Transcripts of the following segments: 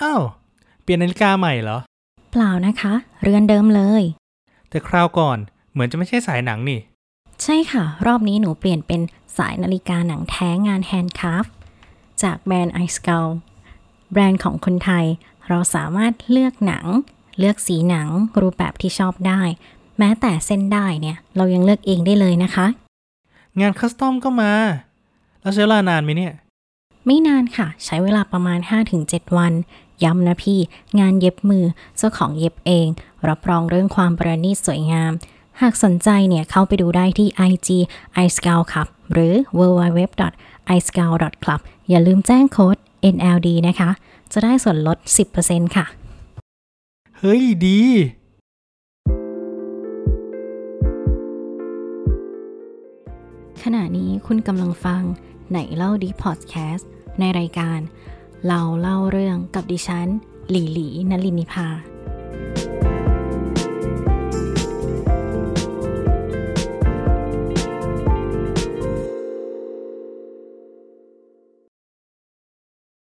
อ้าว เปลี่ยนนาฬิกาใหม่เหรอ เปล่านะคะ เรือนเดิมเลย แต่คราวก่อนเหมือนจะไม่ใช่สายหนังนี่ ใช่ค่ะ รอบนี้หนูเปลี่ยนเป็นสายนาฬิกาหนังแท้งาน handcraft จากแบรนด์ไอสเกลแบรนด์ของคนไทย เราสามารถเลือกหนัง เลือกสีหนัง รูปแบบที่ชอบได้ แม้แต่เส้นด้ายเนี่ยเรายังเลือกเองได้เลยนะคะ งาน custom ก็มา แล้วใช้เวลานานไหมเนี่ย ไม่นานค่ะ ใช้เวลาประมาณ 5-7 วัน ย้ำนะพี่ งานเย็บมือเจ้าของเย็บเอง รับรองเรื่องความประณีตสวยงาม หากสนใจเนี่ยเข้าไปดูได้ที่ IG i s c o u t ครับ หรือ www i s c o u t club อย่าลืมแจ้งโค้ด NLD นะคะ จะได้ส่วนลด 10%ค่ะ เฮ้ยดีขณะนี้คุณกำลังฟังไหนเล่าดีพอดแคสต์ในรายการ เราเล่าเรื่องกับดิฉัน หลีหลีนลินิพา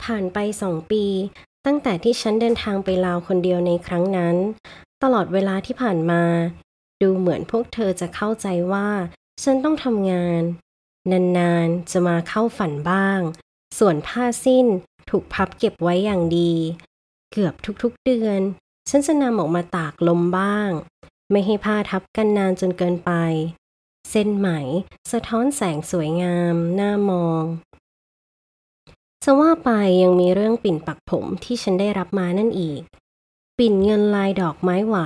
ผ่านไปสองปี ตั้งแต่ที่ฉันเดินทางไปลาวคนเดียวในครั้งนั้น ตลอดเวลาที่ผ่านมา ดูเหมือนพวกเธอจะเข้าใจว่า ฉันต้องทำงาน นานๆ จะมาเข้าฝันบ้าง ส่วนผ้าสิ้น ถูกพับเก็บไว้อย่างดี เกือบทุกๆเดือน ฉันจะนำออกมาตากลมบ้าง ไม่ให้ผ้าทับกันนานจนเกินไป เส้นไหมสะท้อนแสงสวยงาม น่ามองจะว่าไปยังมีเรื่องปิ่นปักผมที่ฉันได้รับมานั่นอีก ปิ่นเงินลายดอกไม้ไหว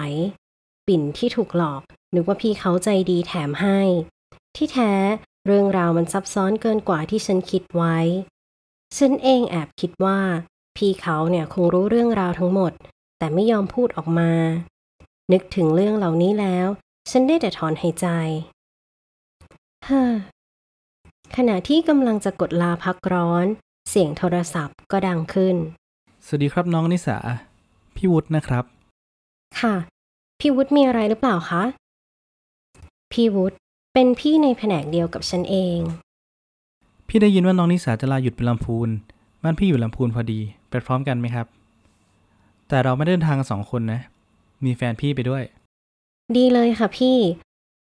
ปิ่นที่ถูกหลอกนึกว่าพี่เขาใจดีแถมให้ ที่แท้เรื่องราวมันซับซ้อนเกินกว่าที่ฉันคิดไว้ ฉันเองแอบคิดว่า พี่เขาเนี่ยคงรู้เรื่องราวทั้งหมด แต่ไม่ยอมพูดออกมา นึกถึงเรื่องเหล่านี้แล้ว ฉันได้แต่ถอนหายใจเฮ้อขณะที่กำลังจะกดลาพักร้อน เสียงโทรศัพท์ก็ดังขึ้น สวัสดีครับน้องนิสา พี่วุฒินะครับ ค่ะ พี่วุฒิมีอะไรหรือเปล่าคะ พี่วุฒิเป็นพี่ในแผนกเดียวกับฉันเอง พี่ได้ยินว่าน้องนิสาจะลาหยุดไปลำพูนบ้านพี่อยู่ลำพูนพอดี ไปพร้อมกันไหมครับ แต่เราไม่ได้เดินทางกันสองคนนะ มีแฟนพี่ไปด้วย ดีเลยค่ะพี่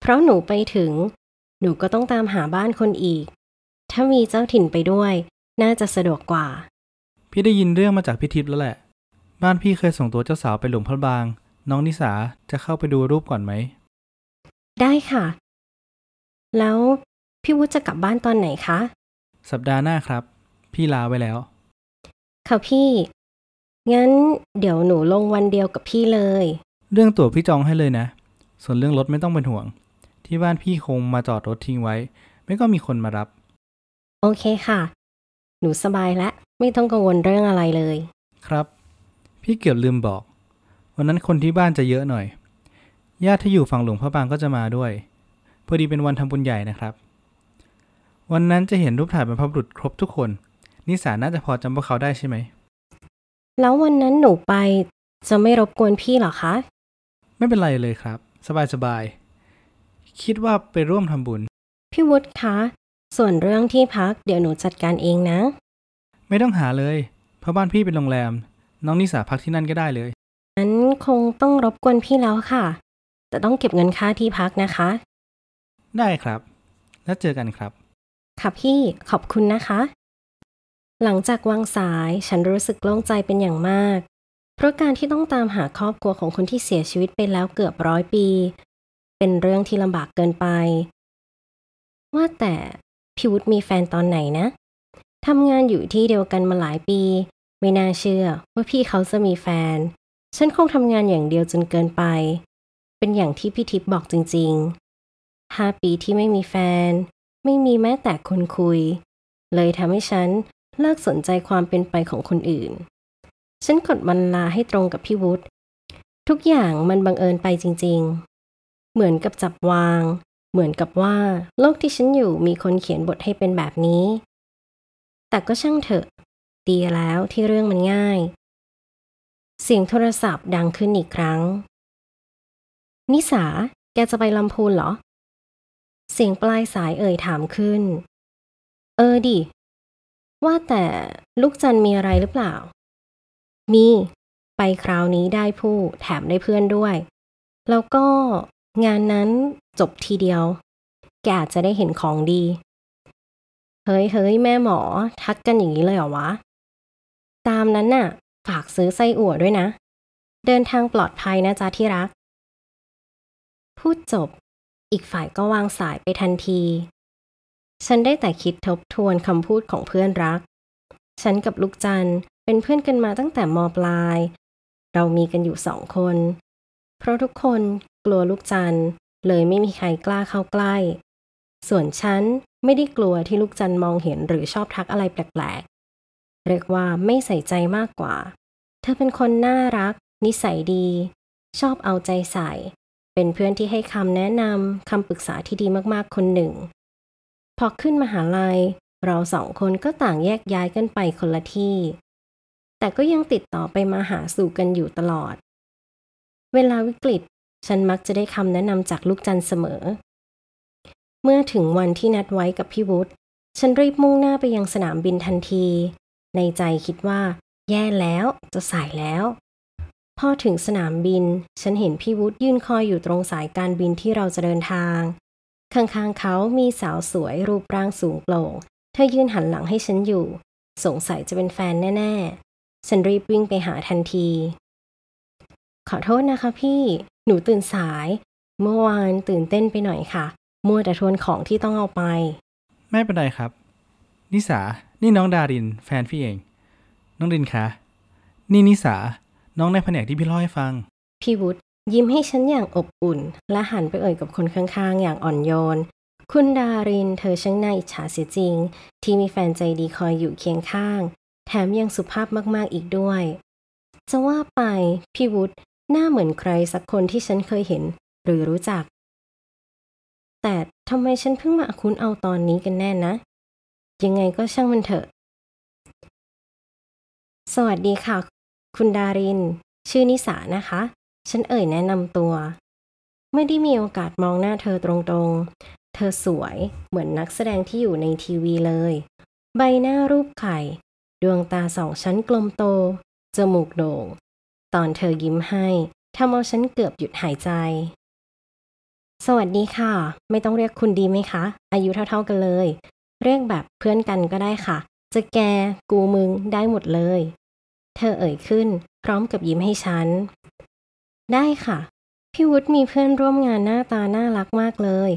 เพราะหนูไปถึง หนูก็ต้องตามหาบ้านคนอีก ถ้ามีเจ้าถิ่นไปด้วย น่าจะสะดวกกว่า พี่ได้ยินเรื่องมาจากพี่ทิพย์แล้วแหละ บ้านพี่เคยส่งตัวเจ้าสาวไปหลุมพระบาง น้องนิสาจะเข้าไปดูรูปก่อนไหม ได้ค่ะ แล้วพี่วุฒิจะกลับบ้านตอนไหนคะ สัปดาห์หน้าครับ พี่ลาไว้แล้ว ค่ะพี่ งั้นเดี๋ยวหนูลงวันเดียวกับพี่เลย เรื่องตั๋วพี่จองให้เลยนะ ส่วนเรื่องรถไม่ต้องเป็นห่วง ที่บ้านพี่คงมาจอดรถทิ้งไว้ ไม่ก็มีคนมารับ โอเคค่ะ หนูสบายแล้วไม่ต้องกังวลเรื่องอะไรเลย ครับ พี่เกือบลืมบอก วันนั้นคนที่บ้านจะเยอะหน่อย ญาติที่อยู่ฝั่งหลวงพระบางก็จะมาด้วย พอดีเป็นวันทำบุญใหญ่นะครับ วันนั้นจะเห็นรูปถ่ายบรรพบุรุษครบทุกคน นิสาน่าจะพอจำพวกเขาได้ใช่ไหม แล้ววันนั้นหนูไปจะไม่รบกวนพี่เหรอคะ ไม่เป็นไรเลยครับ สบายๆคิดว่าไปร่วมทำบุญ พี่วุฒิคะ ส่วนเรื่องที่พักเดี๋ยวหนูจัดการเองนะ ไม่ต้องหาเลย เพราะบ้านพี่เป็นโรงแรม น้องนิสาพักที่นั่นก็ได้เลยงั้นคงต้องรบกวนพี่แล้วค่ะ แต่ต้องเก็บเงินค่าที่พักนะคะ ได้ครับ แล้วเจอกันครับ ค่ะพี่ขอบคุณนะคะ หลังจากวางสายฉันรู้สึกโล่งใจเป็นอย่างมาก เพราะการที่ต้องตามหาครอบครัวของคนที่เสียชีวิตไปแล้วเกือบร้อยปี เป็นเรื่องที่ลำบากเกินไป ว่าแต่พี่วุฒิมีแฟนตอนไหนนะทำงานอยู่ที่เดียวกันมาหลายปี ไม่น่าเชื่อว่าพี่เขาจะมีแฟน ฉันคงทำงานอย่างเดียวจนเกินไป เป็นอย่างที่พี่ทิพย์บอกจริงๆห้าปีที่ไม่มีแฟน ไม่มีแม้แต่คนคุย เลยทำให้ฉันเลิกสนใจความเป็นไปของคนอื่น ฉันกดวันลาให้ตรงกับพี่วุฒิทุกอย่างมันบังเอิญไปจริง ๆ เหมือนกับจับวาง เหมือนกับว่าโลกที่ฉันอยู่มีคนเขียนบทให้เป็นแบบนี้ แต่ก็ช่างเถอะ ดีแล้วที่เรื่องมันง่าย เสียงโทรศัพท์ดังขึ้นอีกครั้ง นิสา แกจะไปลำพูนเหรอ เสียงปลายสายเอ่ยถามขึ้น เออดิ ว่าแต่ลูกจันมีอะไรหรือเปล่า มี ไปคราวนี้ได้ผู้แถมได้เพื่อนด้วย แล้วก็งานนั้นจบทีเดียว แกอาจจะได้เห็นของดี เฮ้ยเฮ้ยแม่หมอ ทักกันอย่างนี้เลยเหรอวะ ตามนั้นน่ะ ฝากซื้อไส้อั่วด้วยนะ เดินทางปลอดภัยนะจ๊ะที่รัก พูดจบ อีกฝ่ายก็วางสายไปทันที ฉันได้แต่คิดทบทวนคำพูดของเพื่อนรัก ฉันกับลูกจันเป็นเพื่อนกันมาตั้งแต่มปลาย เรามีกันอยู่สองคน เพราะทุกคนกลัวลูกจันเลยไม่มีใครกล้าเข้าใกล้ ส่วนฉันไม่ได้กลัวที่ลูกจันมองเห็นหรือชอบทักอะไรแปลกๆ เรียกว่าไม่ใส่ใจมากกว่า เธอเป็นคนน่ารัก นิสัยดี ชอบเอาใจใส่ เป็นเพื่อนที่ให้คำแนะนำคำปรึกษาที่ดีมากๆคนหนึ่ง พอขึ้นมหาลัย เราสองคนก็ต่างแยกย้ายกันไปคนละที่ แต่ก็ยังติดต่อไปมาหาสู่กันอยู่ตลอด เวลาวิกฤต ฉันมักจะได้คำแนะนำจากลูกจันเสมอ เมื่อถึงวันที่นัดไว้กับพี่วุฒิฉันรีบมุ่งหน้าไปยังสนามบินทันที ในใจคิดว่า แย่แล้ว จะสายแล้ว พอถึงสนามบิน ฉันเห็นพี่วุฒิยืนคอยอยู่ตรงสายการบินที่เราจะเดินทาง ข้างๆเขามีสาวสวยรูปร่างสูงโปร่ง เธอยืนหันหลังให้ฉันอยู่ สงสัยจะเป็นแฟนแน่ๆ ฉันรีบวิ่งไปหาทันที ขอโทษนะคะพี่ หนูตื่นสาย เมื่อวานตื่นเต้นไปหน่อยค่ะ มัวแต่ทวนของที่ต้องเอาไป ไม่เป็นไรครับ นิสา นี่น้องดาริน แฟนพี่เอง น้องรินคะ นี่นิสา น้องในแผนกที่พี่เล่าให้ฟัง พี่วุฒิยิ้มให้ฉันอย่างอบอุ่น และหันไปเอ่ยกับคนข้างๆ อย่างอ่อนโยน คุณดารินเธอช่างน่าอิจฉาเสียจริง ที่มีแฟนใจดีคอยอยู่เคียงข้าง แถมยังสุภาพมากๆอีกด้วย จะว่าไป พี่วุฒิหน้าเหมือนใครสักคนที่ฉันเคยเห็น หรือรู้จัก แต่ทำไมฉันเพิ่งมาคุ้นเอาตอนนี้กันแน่นะ ยังไงก็ช่างมันเถอะ สวัสดีค่ะ คุณดาริน ชื่อนิสานะคะ ฉันเอ่ยแนะนำตัว ไม่ได้มีโอกาสมองหน้าเธอตรงๆ เธอสวยเหมือนนักแสดงที่อยู่ในทีวีเลย ใบหน้ารูปไข่ ดวงตาสองชั้นกลมโต จมูกโด่ง ตอนเธอยิ้มให้ทำเอาฉันเกือบหยุดหายใจ สวัสดีค่ะ ไม่ต้องเรียกคุณดีไหมคะ อายุเท่าๆกันเลย เรียกแบบเพื่อนกันก็ได้ค่ะ จะแก กูมึงได้หมดเลย เธอเอ่ยขึ้น พร้อมกับยิ้มให้ฉัน ได้ค่ะ พี่วุฒิมีเพื่อนร่วมงานหน้าตาน่ารักมากเลย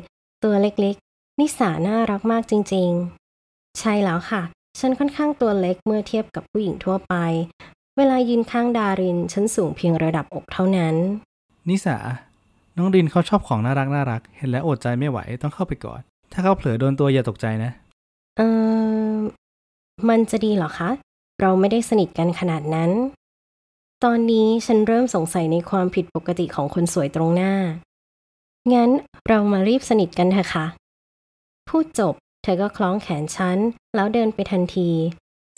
ตัวเล็กๆ นิสาน่ารักมากจริงๆ ใช่แล้วค่ะ ฉันค่อนข้างตัวเล็กเมื่อเทียบกับผู้หญิงทั่วไป เวลายืนข้างดาริน ฉันสูงเพียงระดับอกเท่านั้น นิสา น้องรินเขาชอบของน่ารักน่ารัก เห็นแล้วอดใจไม่ไหวต้องเข้าไปกอด ถ้าเขาเผลอโดนตัวอย่าตกใจนะ เออมันจะดีเหรอคะ เราไม่ได้สนิทกันขนาดนั้น ตอนนี้ฉันเริ่มสงสัยในความผิดปกติของคนสวยตรงหน้า งั้นเรามารีบสนิทกันเถอะค่ะ พูดจบ เธอก็คล้องแขนฉัน แล้วเดินไปทันที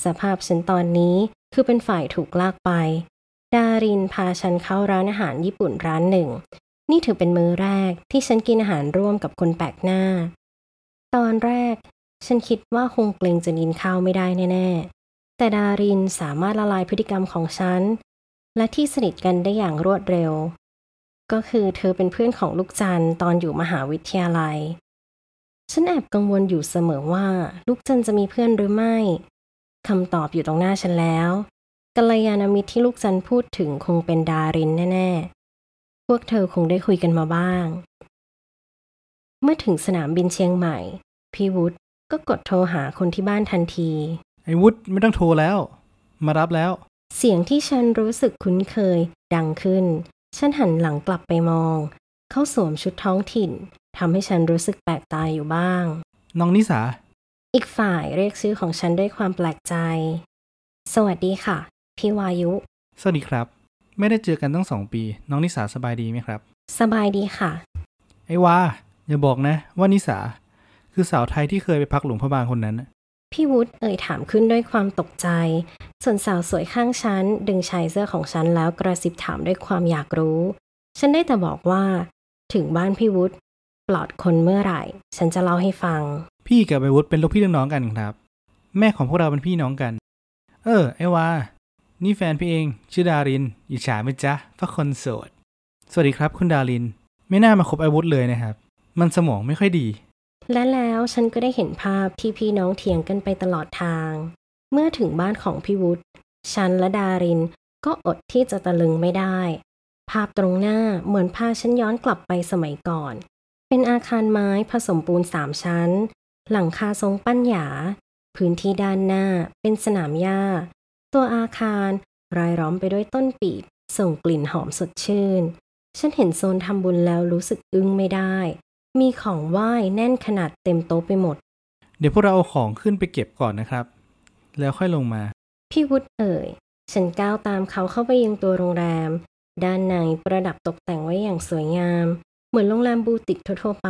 สภาพฉันตอนนี้คือเป็นฝ่ายถูกลากไป ดารินพาฉันเข้าร้านอาหารญี่ปุ่นร้านหนึ่ง นี่ถือเป็นมื้อแรกที่ฉันกินอาหารร่วมกับคนแปลกหน้า ตอนแรกฉันคิดว่าคงเกรงจะกินข้าวไม่ได้แน่ๆ แต่ดารินสามารถละลายพฤติกรรมของฉัน และที่สนิทกันได้อย่างรวดเร็ว ก็คือเธอเป็นเพื่อนของลูกจันตอนอยู่มหาวิทยาลัย ฉันแอบกังวลอยู่เสมอว่า ลูกจันจะมีเพื่อนหรือไม่คำตอบอยู่ตรงหน้าฉันแล้วกัลยาณมิตรที่ลูกจันพูดถึงคงเป็นดารินแน่ๆ พวกเธอคงได้คุยกันมาบ้าง เมื่อถึงสนามบินเชียงใหม่ พี่วุฒิก็กดโทรหาคนที่บ้านทันที อ้วุฒไม่ต้องโทรแล้ว มารับแล้ว เสียงที่ฉันรู้สึกคุ้นเคย ดังขึ้น ฉันหันหลังกลับไปมอง เขาสวมชุดท้องถิ่นทำให้ฉันรู้สึกแปลกตาอยู่บ้าง น้องนิสา อีกฝ่ายเรียกชื่อของฉันด้วยความแปลกใจ สวัสดีค่ะ พี่วายุ สวัสดีครับ ไม่ได้เจอกันตั้งสองปี น้องนิสาสบายดีไหมครับ สบายดีค่ะ ไอ้วาอย่าบอกนะ ว่านิสา คือสาวไทยที่เคยไปพักหลวงพระบางคนนั้นน่ะ พี่วุฒิเอ่ยถามขึ้นด้วยความตกใจ ส่วนสาวสวยข้างฉัน ดึงชายเสื้อของฉันแล้วกระซิบถามด้วยความอยากรู้ ฉันได้แต่บอกว่า ถึงบ้านพี่วุฒิปลอดคนเมื่อไหร่ ฉันจะเล่าให้ฟัง พี่กับไอวุฒเป็นลูกพี่ลูกน้องกันครับ แม่ของพวกเราเป็นพี่น้องกัน เออ ไอวานี่แฟนพี่เองชื่อดารินอิจฉาไหมจ๊ะพระคนโสด สวัสดีครับ คุณดาริน ไม่น่ามาคบไอวุธเลยนะครับ มันสมองไม่ค่อยดี และแล้วฉันก็ได้เห็นภาพที่พี่น้องเถียงกันไปตลอดทาง เมื่อถึงบ้านของพี่วุฒิฉันและดารินก็อดที่จะตะลึงไม่ได้ ภาพตรงหน้าเหมือนพาฉันย้อนกลับไปสมัยก่อน เป็นอาคารไม้ผสมปูนสามชั้น หลังคาทรงปั้นหยา พื้นที่ด้านหน้าเป็นสนามหญ้า ตัวอาคารรายล้อมไปด้วยต้นปีบส่งกลิ่นหอมสดชื่น ฉันเห็นโซนทำบุญแล้วรู้สึกอึ้งไม่ได้ มีของไหว้แน่นขนาดเต็มโต๊ะไปหมด เดี๋ยวพวกเราเอาของขึ้นไปเก็บก่อนนะครับ แล้วค่อยลงมา พี่วุฒิเอ่ย ฉันก้าวตามเขาเข้าไปยังตัวโรงแรม ด้านในประดับตกแต่งไว้อย่างสวยงาม เหมือนโรงแรมบูติกทั่วๆไป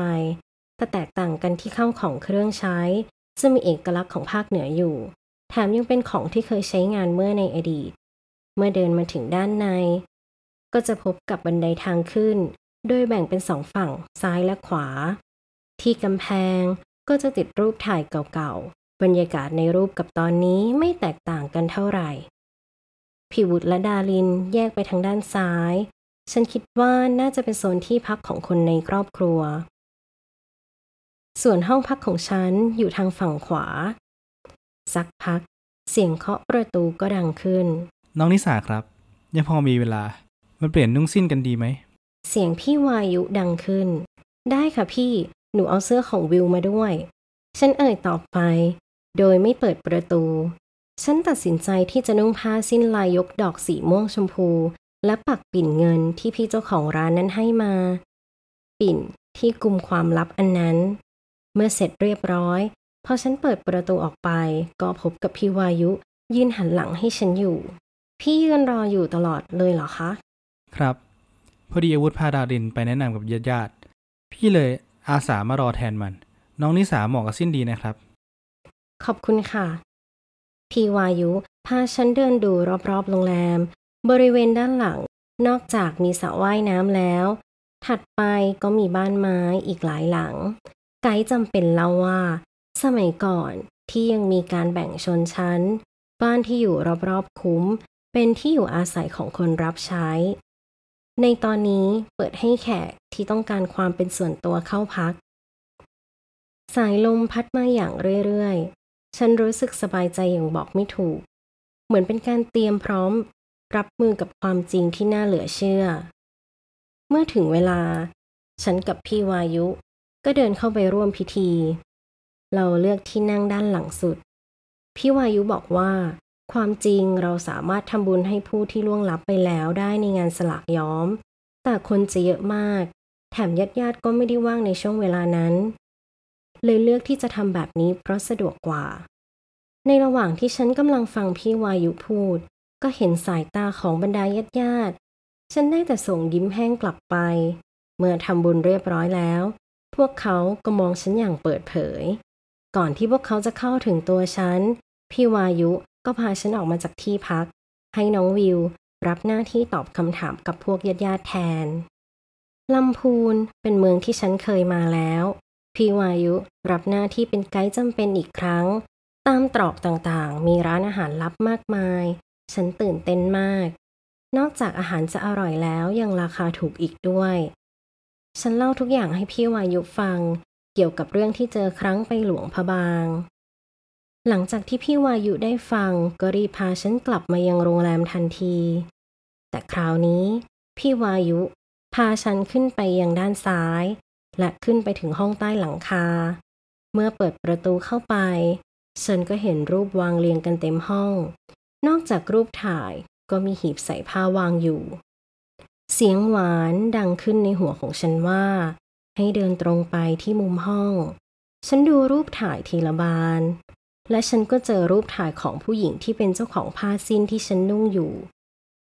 แต่แตกต่างกันที่เข้าของเครื่องใช้จะมีเอกลักษณ์ของภาคเหนืออยู่ แถมยังเป็นของที่เคยใช้งานเมื่อในอดีต เมื่อเดินมาถึงด้านใน ก็จะพบกับบันไดทางขึ้น โดยแบ่งเป็นสองฝั่งซ้ายและขวา ที่กำแพงก็จะติดรูปถ่ายเก่าๆ บรรยากาศในรูปกับตอนนี้ไม่แตกต่างกันเท่าไหร่พี่วุฒิและดารินแยกไปทางด้านซ้าย ฉันคิดว่าน่าจะเป็นโซนที่พักของคนในครอบครัว ส่วนห้องพักของฉันอยู่ทางฝั่งขวา สักพัก เสียงเคาะประตูก็ดังขึ้น น้องนิสาครับ ยังพอมีเวลา มาเปลี่ยนนุ่งสิ้นกันดีไหม เสียงพี่วายุดังขึ้น ได้ค่ะพี่ หนูเอาเสื้อของวิวมาด้วย ฉันเอ่ยตอบไป โดยไม่เปิดประตู ฉันตัดสินใจที่จะนุ่งผ้าสิ้นลายยกดอกสีม่วงชมพู และปักปิ่นเงินที่พี่เจ้าของร้านนั้นให้มา ปิ่นที่กลุ่มความลับอันนั้น เมื่อเสร็จเรียบร้อยพอฉันเปิดประตูออกไป ก็พบกับพี่วายุยืนหันหลังให้ฉันอยู่ พี่ยืนรออยู่ตลอดเลยเหรอคะ ครับ พอดีอาวุธพาดารินไปแนะนำกับญาติญาติๆพี่เลยอาสามารอแทนมัน น้องนิสาเหมาะกับสิ้นดีนะครับ ขอบคุณค่ะ พี่วายุพาฉันเดินดูรอบๆโรงแรม บริเวณด้านหลัง นอกจากมีสระว่ายน้ำแล้ว ถัดไปก็มีบ้านไม้อีกหลายหลัง ไกด์จำเป็นเล่าว่า สมัยก่อนที่ยังมีการแบ่งชนชั้น บ้านที่อยู่รอบๆคุ้ม เป็นที่อยู่อาศัยของคนรับใช้ ในตอนนี้เปิดให้แขกที่ต้องการความเป็นส่วนตัวเข้าพัก สายลมพัดมาอย่างเรื่อยๆ ฉันรู้สึกสบายใจอย่างบอกไม่ถูก เหมือนเป็นการเตรียมพร้อม รับมือกับความจริงที่น่าเหลือเชื่อ เมื่อถึงเวลา ฉันกับพี่วายุ ก็เดินเข้าไปร่วมพิธี เราเลือกที่นั่งด้านหลังสุด พี่วายุบอกว่า ความจริงเราสามารถทำบุญให้ผู้ที่ล่วงลับไปแล้วได้ในงานสลากย้อม แต่คนจะเยอะมาก แถมญาติญาติๆก็ไม่ได้ว่างในช่วงเวลานั้น เลยเลือกที่จะทำแบบนี้เพราะสะดวกกว่า ในระหว่างที่ฉันกำลังฟังพี่วายุพูด ก็เห็นสายตาของบรรดาญาติญาติๆฉันได้แต่ส่งยิ้มแห้งกลับไป เมื่อทำบุญเรียบร้อยแล้ว พวกเขาก็มองฉันอย่างเปิดเผย ก่อนที่พวกเขาจะเข้าถึงตัวฉันพี่วายุ ก็พาฉันออกมาจากที่พัก ให้น้องวิว รับหน้าที่ตอบคำถามกับพวกญาติญาติแทนลำพูนเป็นเมืองที่ฉันเคยมาแล้ว พี่วายุรับหน้าที่เป็นไกด์จำเป็นอีกครั้ง ตามตรอกต่างๆ มีร้านอาหารลับมากมาย ฉันตื่นเต้นมาก นอกจากอาหารจะอร่อยแล้วยังราคาถูกอีกด้วย ฉันเล่าทุกอย่างให้พี่วายุฟัง เกี่ยวกับเรื่องที่เจอครั้งไปหลวงพะบาง หลังจากที่พี่วายุได้ฟังก็รีบพาฉันกลับมายังโรงแรมทันที แต่คราวนี้ พี่วายุพาฉันขึ้นไปยังด้านซ้าย และขึ้นไปถึงห้องใต้หลังคา เมื่อเปิดประตูเข้าไป ฉันก็เห็นรูปวางเรียงกันเต็มห้อง นอกจากรูปถ่ายก็มีหีบใส่ผ้าวางอยู่ เสียงหวานดังขึ้นในหัวของฉันว่า ให้เดินตรงไปที่มุมห้อง ฉันดูรูปถ่ายทีละบาน และฉันก็เจอรูปถ่ายของผู้หญิงที่เป็นเจ้าของผ้าสิ้นที่ฉันนุ่งอยู่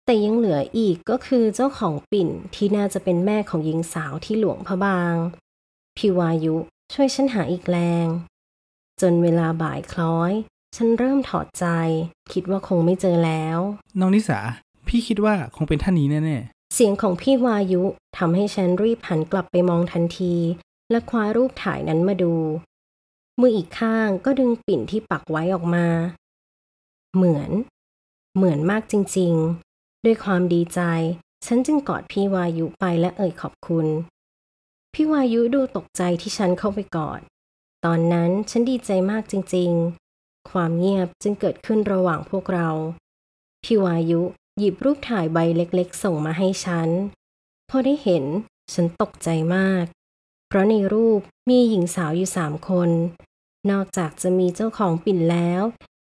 แต่ยังเหลืออีกก็คือเจ้าของปิ่นที่น่าจะเป็นแม่ของหญิงสาวที่หลวงพระบาง พิวายุช่วยฉันหาอีกแรง จนเวลาบ่ายคล้อย ฉันเริ่มถอดใจ คิดว่าคงไม่เจอแล้ว น้องนิสา พี่คิดว่าคงเป็นท่านนี้แน่เสียงของพี่วายุทำให้ฉันรีบหันกลับไปมองทันที และคว้ารูปถ่ายนั้นมาดู มืออีกข้างก็ดึงปิ่นที่ปักไว้ออกมา เหมือน เหมือนมากจริงๆ ด้วยความดีใจ ฉันจึงกอดพี่วายุไปและเอ่ยขอบคุณ พี่วายุดูตกใจที่ฉันเข้าไปกอด ตอนนั้นฉันดีใจมากจริงๆ ความเงียบจึงเกิดขึ้นระหว่างพวกเรา พี่วายุหยิบรูปถ่ายใบเล็กๆ ส่งมาให้ฉัน พอได้เห็นฉันตกใจมาก เพราะในรูปมีหญิงสาวอยู่สามคน นอกจากจะมีเจ้าของปิ่นแล้ว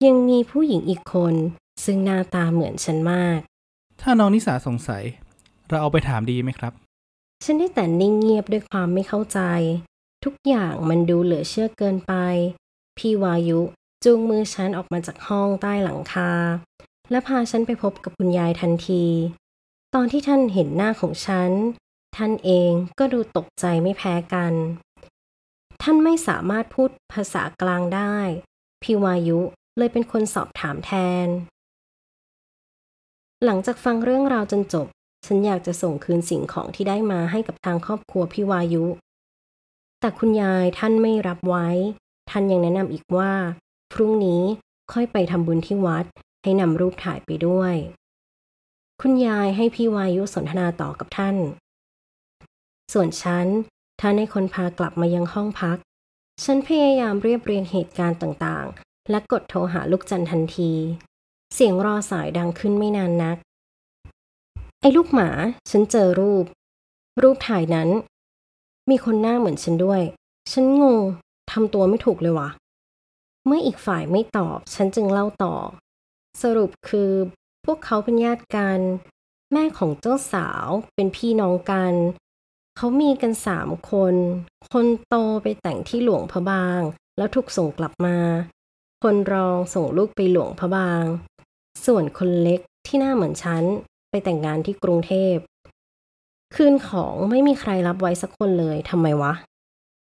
ยังมีผู้หญิงอีกคน ซึ่งหน้าตาเหมือนฉันมาก ถ้าน้องนิสาสงสัย เราเอาไปถามดีไหมครับ ฉันได้แต่นิ่งเงียบด้วยความไม่เข้าใจ ทุกอย่างมันดูเหลือเชื่อเกินไป พี่วายุจูงมือฉันออกมาจากห้องใต้หลังคา และพาฉันไปพบกับคุณยายทันที ตอนที่ท่านเห็นหน้าของฉัน ท่านเองก็ดูตกใจไม่แพ้กัน ท่านไม่สามารถพูดภาษากลางได้พี่วายุเลยเป็นคนสอบถามแทน หลังจากฟังเรื่องราวจนจบ ฉันอยากจะส่งคืนสิ่งของที่ได้มาให้กับทางครอบครัวพี่วายุ แต่คุณยายท่านไม่รับไว้ ท่านยังแนะนำอีกว่า พรุ่งนี้ค่อยไปทำบุญที่วัด ให้นำรูปถ่ายไปด้วย คุณยายให้พี่วายุสนทนาต่อกับท่าน ส่วนฉัน ท่านให้คนพากลับมายังห้องพัก ฉันพยายามเรียบเรียงเหตุการณ์ต่างๆ และกดโทรหาลูกจันทันที เสียงรอสายดังขึ้นไม่นานนัก ไอ้ลูกหมา ฉันเจอรูป รูปถ่ายนั้น มีคนหน้าเหมือนฉันด้วย ฉันงงทำตัวไม่ถูกเลยวะเมื่ออีกฝ่ายไม่ตอบ ฉันจึงเล่าต่อ สรุปคือพวกเขาเป็นญาติกัน แม่ของเจ้าสาวเป็นพี่น้องกัน เขามีกันสามคน คนโตไปแต่งที่หลวงพระบาง แล้วถูกส่งกลับมา คนรองส่งลูกไปหลวงพระบาง ส่วนคนเล็กที่หน้าเหมือนฉัน ไปแต่งงานที่กรุงเทพ คืนของไม่มีใครรับไว้สักคนเลยทำไมวะ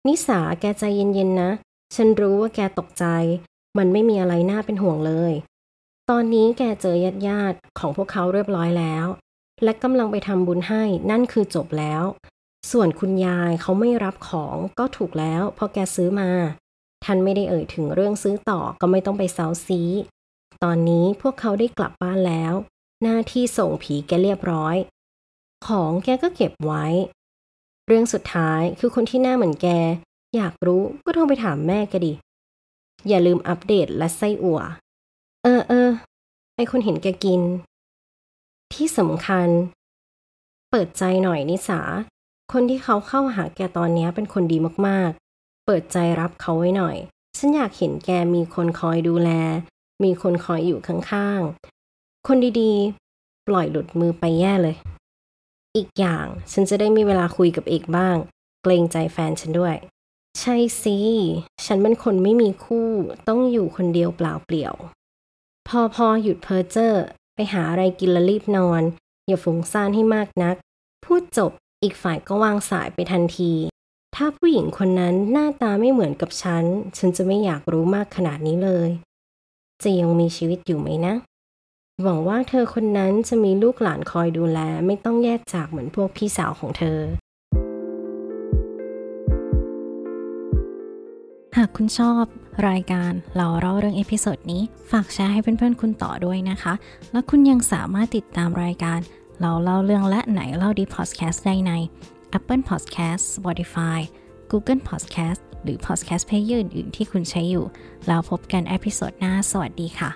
นิสาแกใจเย็นๆนะ ฉันรู้ว่าแกตกใจ มันไม่มีอะไรน่าเป็นห่วงเลย ตอนนี้แกเจอญาติญาติๆของพวกเขาเรียบร้อยแล้ว และกำลังไปทำบุญให้นั่นคือจบแล้ว ส่วนคุณยายเขาไม่รับของก็ถูกแล้วเพราะแกซื้อมา ท่านไม่ได้เอ่ยถึงเรื่องซื้อต่อก็ไม่ต้องไปเซาซี ตอนนี้พวกเขาได้กลับบ้านแล้ว หน้าที่ส่งผีแกเรียบร้อย ของแกก็เก็บไว้ เรื่องสุดท้ายคือคนที่หน้าเหมือนแก อยากรู้ก็โทรไปถามแม่แกดิ อย่าลืมอัปเดตและไส้อั่ว เออเออไอคนเห็นแกกิน ที่สำคัญ เปิดใจหน่อยนิสา คนที่เขาเข้าหาแกตอนนี้เป็นคนดีมากๆ เปิดใจรับเขาไว้หน่อย ฉันอยากเห็นแกมีคนคอยดูแล มีคนคอยอยู่ข้างๆ คนดีๆ ปล่อยหลุดมือไปแย่เลย อีกอย่างฉันจะได้มีเวลาคุยกับเอกบ้าง เกรงใจแฟนฉันด้วย ใช่สิ ฉันเป็นคนไม่มีคู่ ต้องอยู่คนเดียวเปล่าเปลี่ยว พอพอหยุดเพ้อเจ้อไปหาอะไรกินและรีบนอน อย่าฟุ้งซ่านให้มากนัก พูดจบ อีกฝ่ายก็วางสายไปทันที ถ้าผู้หญิงคนนั้นหน้าตาไม่เหมือนกับฉัน ฉันจะไม่อยากรู้มากขนาดนี้เลย จะยังมีชีวิตอยู่ไหมนะ หวังว่าเธอคนนั้นจะมีลูกหลานคอยดูแล ไม่ต้องแยกจากเหมือนพวกพี่สาวของเธอ หากคุณชอบรายการเราเล่าเรื่อง episode นี้ ฝากแชร์ให้เพื่อนๆคุณต่อด้วยนะคะ และคุณยังสามารถติดตามรายการ เราเล่าเรื่องและไหนเล่าดีพอดแคสต์ได้ใน Apple Podcast Spotify Google Podcast หรือ Podcast Player อื่นๆที่คุณใช้อยู่ แล้วพบกันอพิโซดหน้า สวัสดีค่ะ